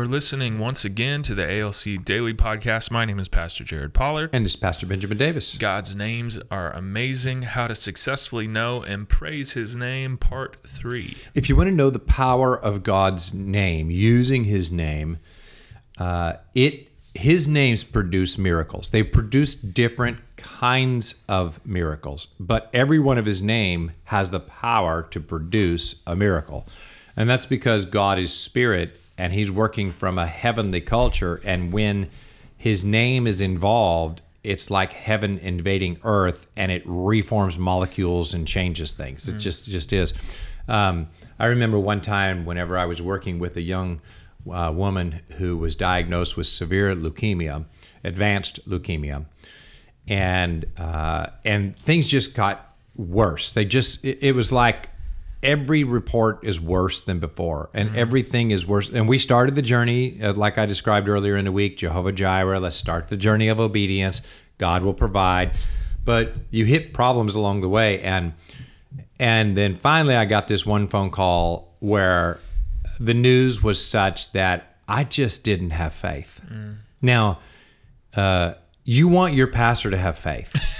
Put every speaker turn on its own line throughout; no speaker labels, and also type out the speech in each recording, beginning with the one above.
are listening once again to the ALC Daily Podcast. My name is Pastor Jared Pollard.
And this is Pastor Benjamin Davis.
God's names are amazing. How to successfully know and praise His name, Part 3.
If you want to know the power of God's name, using His name, uh, it His names produce miracles. They produce different kinds of miracles, but every one of His name has the power to produce a miracle, and that's because God is Spirit and He's working from a heavenly culture. And when His name is involved, it's like heaven invading earth and it reforms molecules and changes things. It just just is. Um, i remember one time whenever i was working with a young uh, woman who was diagnosed with severe leukemia advanced leukemia and uh, and things just got worse. They just it, it was like every report is worse than before and everything is worse. And we started the journey uh, like i described earlier in the week jehovah jireh let's start the journey of obedience. God will provide. But you hit problems along the way and and then finally i got this one phone call where the news was such that i just didn't have faith. Now uh, you want your pastor to have faith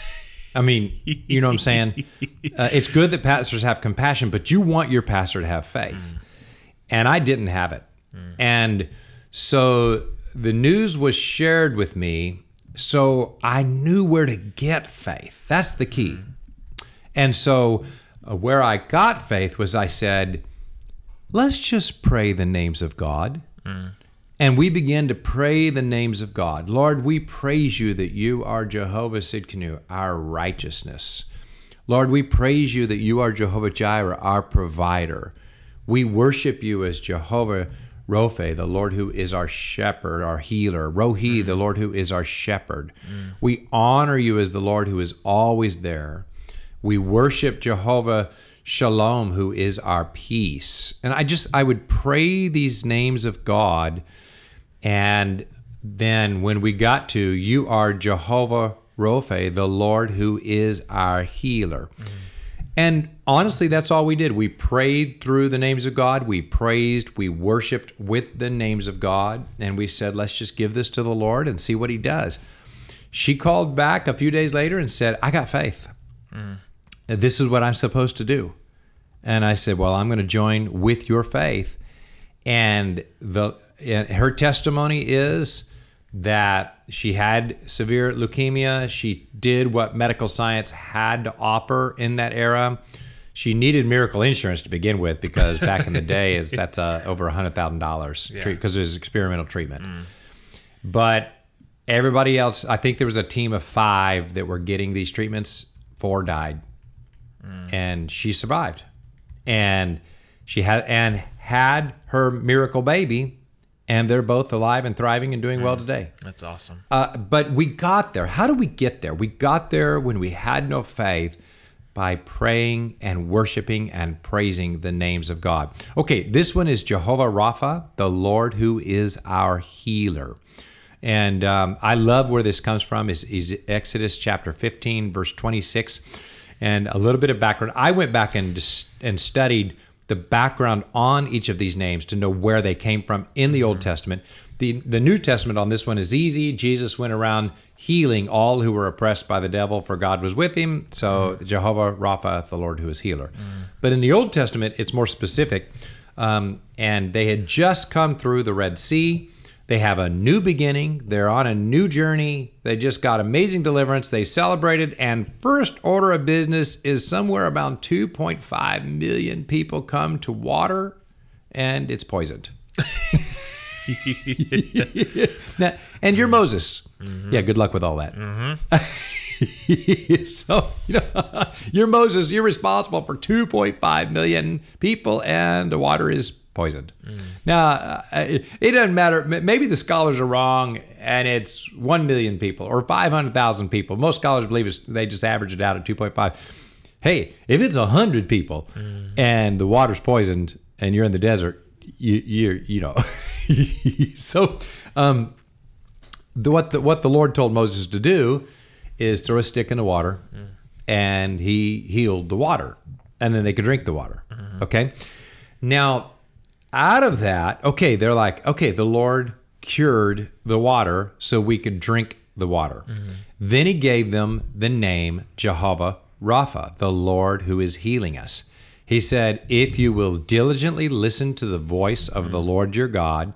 I mean, you know what I'm saying? Uh, it's good that pastors have compassion, but you want your pastor to have faith. And I didn't have it. And so the news was shared with me, so I knew where to get faith. That's the key. And so uh, where I got faith was I said, let's just pray the names of God. And we begin to pray the names of God. Lord, we praise you that you are Jehovah Sidkenu, our righteousness. Lord, we praise you that you are Jehovah Jireh, our provider. We worship you as Jehovah Rophe, the Lord who is our shepherd, our healer. Rohi, the mm-hmm. Lord who is our shepherd. Mm. We honor you as the Lord who is always there. We worship Jehovah Shalom, who is our peace. And I just, I would pray these names of God. And then when we got to, you are Jehovah Rophe, the Lord who is our healer. Mm-hmm. And honestly, that's all we did. We prayed through the names of God. We praised, we worshiped with the names of God. And we said, let's just give this to the Lord and see what he does. She called back a few days later and said, I got faith. Mm. This is what I'm supposed to do. And I said, Well, I'm going to join with your faith. And the and her testimony is that she had severe leukemia. She did what medical science had to offer in that era. She needed miracle insurance to begin with because back in the day, is that's uh, over a hundred thousand dollars because it was experimental treatment. But everybody else, I think there was a team of five that were getting these treatments. Four died, and she survived, and she had and had her miracle baby, and they're both alive and thriving and doing well today.
That's awesome.
Uh, but we got there. How do we get there? We got there when we had no faith by praying and worshiping and praising the names of God. Okay, this one is Jehovah Rapha, the Lord who is our healer. And um, I love where this comes from is, is Exodus chapter 15, verse 26. And a little bit of background. I went back and, and studied the background on each of these names to know where they came from in the Old mm-hmm. Testament. The, the New Testament on this one is easy. Jesus went around healing all who were oppressed by the devil, for God was with him. So mm-hmm. Jehovah Rapha, the Lord who is healer. Mm-hmm. But in the Old Testament, it's more specific. Um, and they had just come through the Red Sea. They have a new beginning. They're on a new journey. They just got amazing deliverance. They celebrated, and first order of business is somewhere around 2.5 million people come to water, and it's poisoned. Now- and you're Moses. Mm-hmm. Yeah, good luck with all that. Mm-hmm. so, you know, you're Moses. You're responsible for 2.5 million people, and the water is poisoned. Now, uh, it, it doesn't matter. Maybe the scholars are wrong, and it's 1 million people or 500,000 people. Most scholars believe it's, they just average it out at 2.5. Hey, if it's a hundred people and the water's poisoned and you're in the desert, you you you know. so, um, the, what the what the Lord told Moses to do is throw a stick in the water, and he healed the water, and then they could drink the water. Okay, now out of that, okay, they're like, okay, the Lord cured the water so we could drink the water. Mm-hmm. Then he gave them the name Jehovah Rapha, the Lord who is healing us. He said, If you will diligently listen to the voice of the mm-hmm. Lord your God,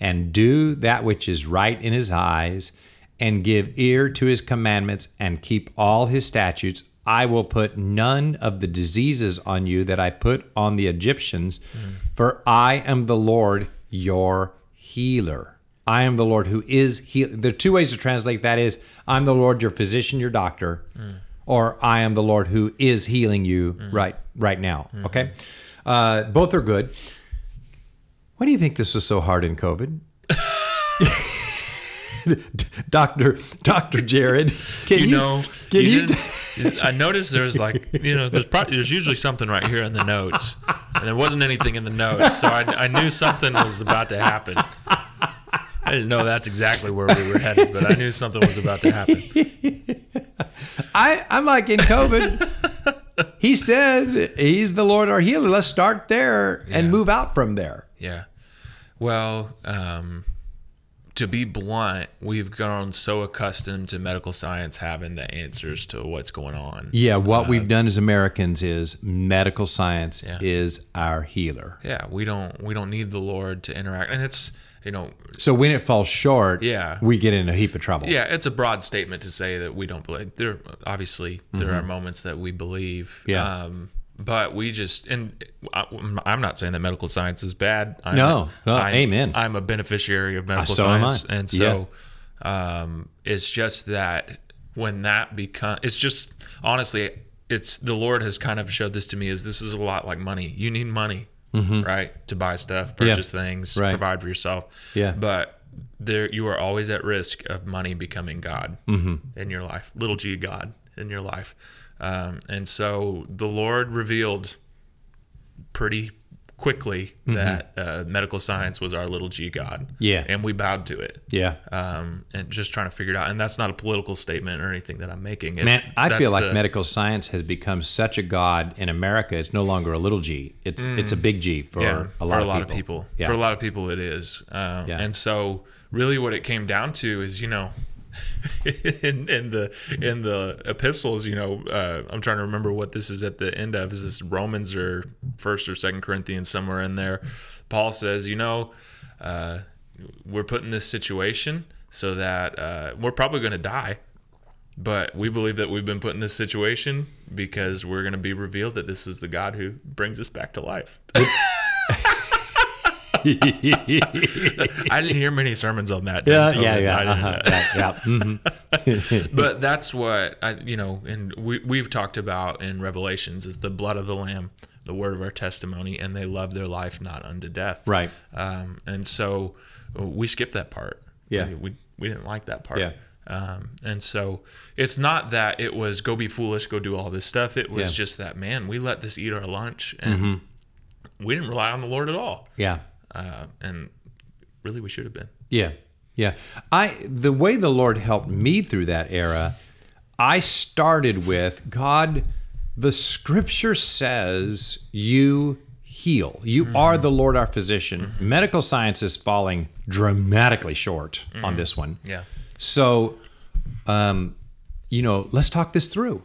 and do that which is right in his eyes, and give ear to his commandments, and keep all his statutes, I will put none of the diseases on you that I put on the Egyptians, for I am the Lord your healer. I am the Lord who is heal. There are two ways to translate that is I'm the Lord your physician, your doctor, or I am the Lord who is healing you right right now. Okay, uh, both are good. Why do you think this was so hard in COVID? Doctor Doctor Jared, can
you
you,
know,
can
you
you,
didn't- I noticed there's like, you know, there's probably there's usually something right here in the notes, and there wasn't anything in the notes, so I, I knew something was about to happen. I didn't know that's exactly where we were headed, but I knew something was about to happen.
I I'm like in COVID. he said he's the Lord our healer. Let's start there and move out from there.
Yeah. Well, um, to be blunt, we've grown so accustomed to medical science having the answers to what's going on.
Yeah, what we've done as Americans is medical science
Yeah.
is our healer.
Yeah, we don't we don't need the Lord to interact, and it's you know
So when it falls short,
Yeah.
we get in a heap of trouble.
Yeah, it's a broad statement to say that we don't believe. There, obviously, there are moments that we believe.
Mm-hmm. Yeah.
Um, but we just, and I, I'm not saying that medical science is bad. I'm,
No. Oh,
I'm-
amen.
I'm a beneficiary of medical
so
science, and so um, it's just that when that become, it's just honestly, it's the Lord has kind of showed this to me. Is this is a lot like money? You need money, right, to buy stuff, purchase things,
Mm-hmm. Right.
provide for yourself.
Yeah.
But there, you are always at risk of money becoming God in your life, little g God in your life. Um, and so the Lord revealed pretty quickly that uh, medical science was our little g God.
Yeah.
And we bowed to it.
Yeah.
Um, and just trying to figure it out. And that's not a political statement or anything that I'm making. It's,
Man, I feel like
the-
medical science has become such a god in America. It's no longer a little g. It's it's a big G for
Mm. yeah,
a lot,
for a lot
of,
of
people.
people.
Yeah.
For a lot of people, it is. Uh,
Yeah.
And so, really, what it came down to is, you know, in, in the in the epistles, you know, uh, I'm trying to remember what this is at the end of. Is this Romans or First or Second Corinthians somewhere in there? Paul says, you know, uh, we're put in this situation so that uh, we're probably going to die. But we believe that we've been put in this situation because we're going to be revealed that this is the God who brings us back to life. I didn't hear many sermons on that.
yeah,
Oh,
yeah, yeah, uh-huh, right, yeah. mhm.
But that's what I, you know, and we we've talked about in Revelations is the blood of the Lamb, the word of our testimony, and they love their life not unto death.
Right.
Um, and so we skipped that part.
Yeah.
We, we, we didn't like that part.
Yeah.
Um, and so it's not that it was go be foolish, go do all this stuff. It was
Yeah. Mm-hmm.
just that man, we let this eat our lunch, and we didn't rely on the Lord at all.
Yeah.
Uh, and really, we should have been.
Yeah. Yeah. I the way the Lord helped me through that era, I started with God, the scripture says you heal. You are the Lord our physician. Medical science is falling dramatically short on this one.
Yeah.
So, um, you know, let's talk this through.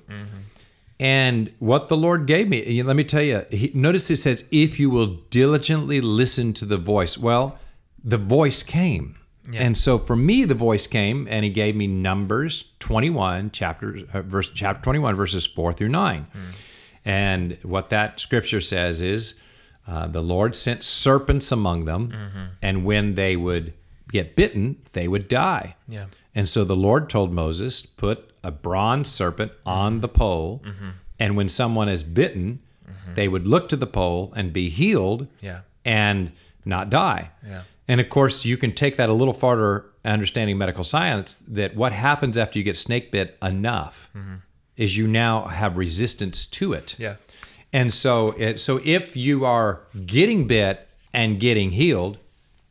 And what the Lord gave me, let me tell you, he, notice it says, if you will diligently listen to the voice. Well, the voice came. And so for me, the voice came and he gave me Numbers 21, chapter, uh, verse, chapter 21, verses 4 through 9. And what that scripture says is uh, the Lord sent serpents among them, and when they would get bitten, they would die.
Yeah.
And so the Lord told Moses, put a bronze serpent on mm-hmm. the pole, mm-hmm. and when someone is bitten, mm-hmm. they would look to the pole and be healed
Yeah.
and not die.
Yeah.
And of course, you can take that a little farther, understanding medical science, that what happens after you get snake bit enough, is you now have resistance to it.
Yeah.
And so, it, so if you are getting bit and getting healed,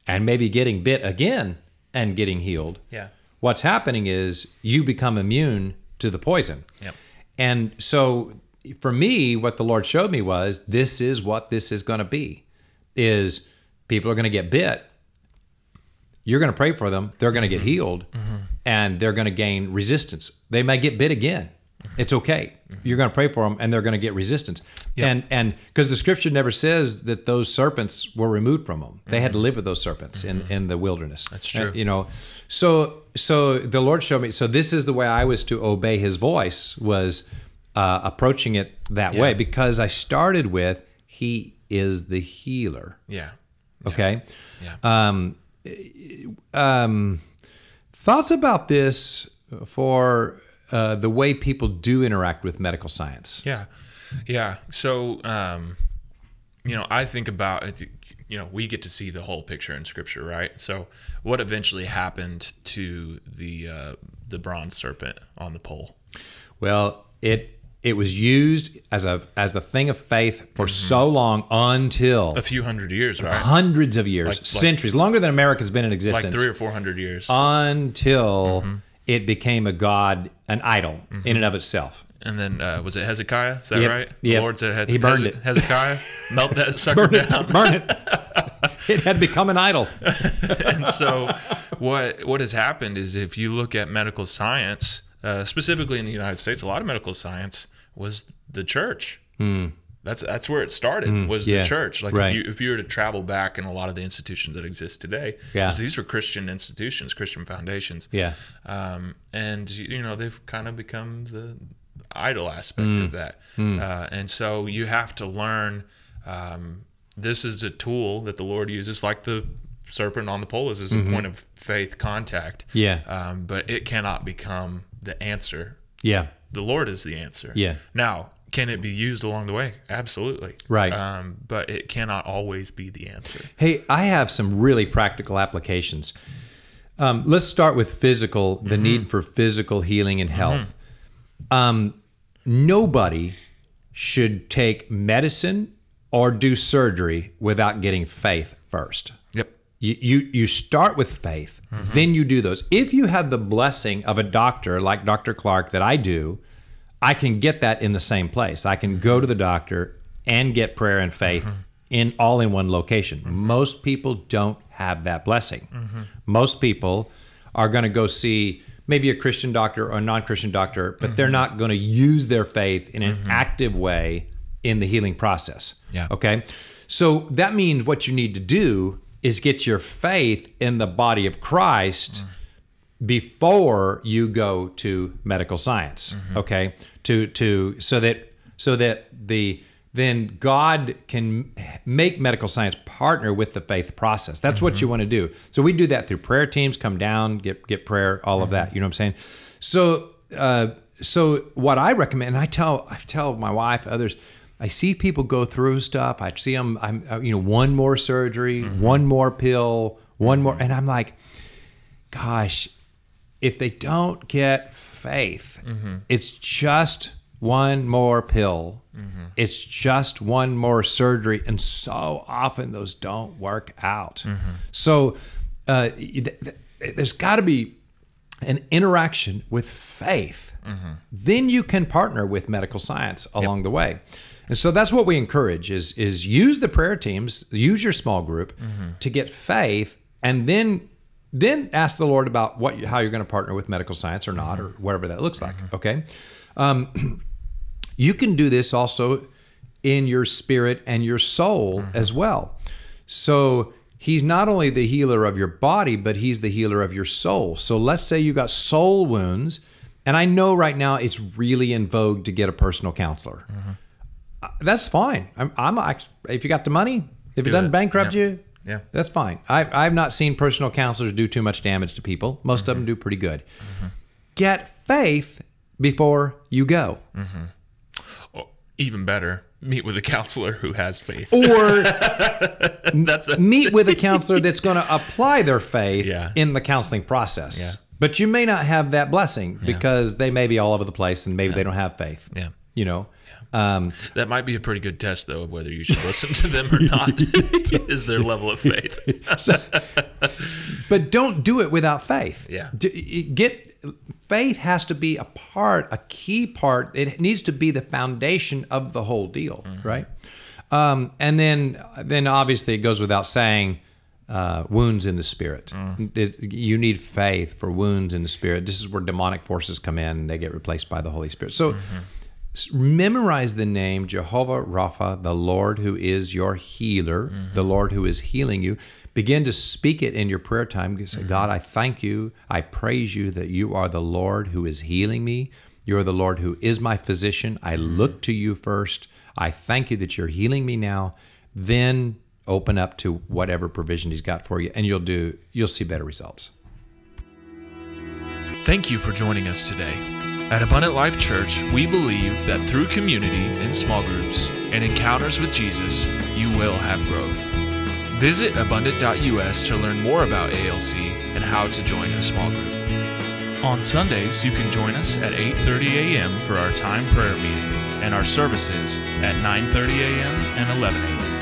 and maybe getting bit again and getting healed,
Yeah.
What's happening is you become immune to the poison.
Yep.
And so, for me, what the Lord showed me was this is what this is going to be: is people are going to get bit. You're going to pray for them. They're going to get mm-hmm. healed, mm-hmm. and they're going to gain resistance. They may get bit again. It's okay. You're going to pray for them, and they're going to get resistance. And and because the Scripture never says that those serpents were removed from them, they had to live with those serpents in in the wilderness. That's
true.
you know, so so the Lord showed me. So this is the way I was to obey His voice was uh, approaching it that way because I started with He is the healer.
Yeah.
Okay.
Yeah.
Um, um, thoughts about this for uh, the way people do interact with medical science?
Yeah, yeah. So, um, you know, I think about it. You know, we get to see the whole picture in Scripture, right? So, what eventually happened to the uh, the bronze serpent on the pole?
Well, it it was used as a as a thing of faith for so long until
A few hundred years, right?
hundreds of years,
like-
centuries, longer than America's been in
Like
existence.
three or four hundred years.
until it became a god, an idol in and of itself.
and then uh, was it Hezekiah? Is that
Yep,
right? The. Lord said Hez-
He burned
Hez-
it.
Hezekiah, melt that sucker down.
Burn it. it had become an idol.
and so what what has happened is if you look at medical science uh, specifically in the united states a lot of medical science was the church that's that's where it started was
Hmm. yeah,
the church like
right.
if you if you were to travel back in a lot of the institutions that exist today
Yeah.
these are christian institutions christian foundations
Yeah.
um, and you know they've kind of become the idol aspect
Mm.
of that uh, and so you have to learn um, this is a tool that the lord uses like the serpent on the pole is as a point of faith contact
Mm-hmm. Yeah.
um, but it cannot become the answer
Yeah.
the lord is the answer
Yeah.
now can it be used along the way absolutely
Right.
um, but it cannot always be the answer
Hey, I have some really practical applications. Um, let's start with physical, the need for physical healing and health. Um, nobody should take medicine or do surgery without getting faith first.
yep
You, you, you start with faith, then you do those. If you have the blessing of a doctor like Dr. Clark that I do, I can get that in the same place. I can go to the doctor and get prayer and faith mm-hmm. in all in one location. Mm-hmm. Most people don't have that blessing. Mm-hmm. Most people are going to go see maybe a Christian doctor or a non-Christian doctor, but they're not going to use their faith in an active way in the healing process.
Yeah.
Okay. So that means what you need to do is get your faith in the body of Christ mm. before you go to medical science. Okay. To to so that so that the then God can make medical science partner with the faith process. That's what you want to do. So we do that through prayer teams. Come down, get get prayer, all of that. You know what I'm saying? So uh, so what I recommend, and I tell I tell my wife, others, I see people go through stuff. I see them. I'm uh, you know one more surgery, one more pill, one more, and I'm like, gosh, if they don't get faith, mm-hmm. it's just one more pill. Mm-hmm. It's just one more surgery. And so often those don't work out. Mm-hmm. So uh, th- th- there's got to be an interaction with faith. Then you can partner with medical science along the way. And so that's what we encourage is is use the prayer teams, use your small group to get faith and then then ask the Lord about what how you're going to partner with medical science or not or whatever that looks like, okay? Um, you can do this also in your spirit and your soul as well. So he's not only the healer of your body, but he's the healer of your soul. So let's say you got soul wounds, and I know right now it's really in vogue to get a personal counselor. Uh, That's fine. I'm, I'm if you got the money, if it
Do
doesn't
it.
bankrupt
Yeah.
you,
Yeah.
that's fine. I, I've not seen personal counselors do too much damage to people. Most of them mm-hmm. do pretty good. Mm-hmm. Get faith before you go. Mm-hmm.
Or even better meet with a counselor who has faith
or
that's a,
meet with a counselor that's going to apply their faith
Yeah.
in the counseling process. But you may not have that blessing because they may be all over the place and maybe they don't have faith.
Yeah.
You know, um,
That might be a pretty good test, though, of whether you should listen to them or not. is their level of faith?
but don't do it without faith.
Yeah.
Get faith has to be a part, a key part. It needs to be the foundation of the whole deal, right? Um, and then, then obviously it goes without saying, uh, wounds in the spirit. It- You need faith for wounds in the spirit. This is where demonic forces come in and they get replaced by the Holy Spirit. So. s- Memorize the name Jehovah Rapha, the Lord who is your healer, mm-hmm. the Lord who is healing you. Begin to speak it in your prayer time. Say, mm-hmm. God, I thank you. I praise you that you are the Lord who is healing me. You are the Lord who is my physician. I mm-hmm. look to you first. I thank you that you're healing me now. Then open up to whatever provision He's got for you, and you'll do. You'll see better results.
Thank you for joining us today. At Abundant Life Church, we believe that through community in small groups and encounters with Jesus, you will have growth. Visit abundant.us to learn more about ALC and how to join a small group. On Sundays, you can join us at 8:30 a.m. for our time prayer meeting and our services at 9:30 a.m. and 11 a.m.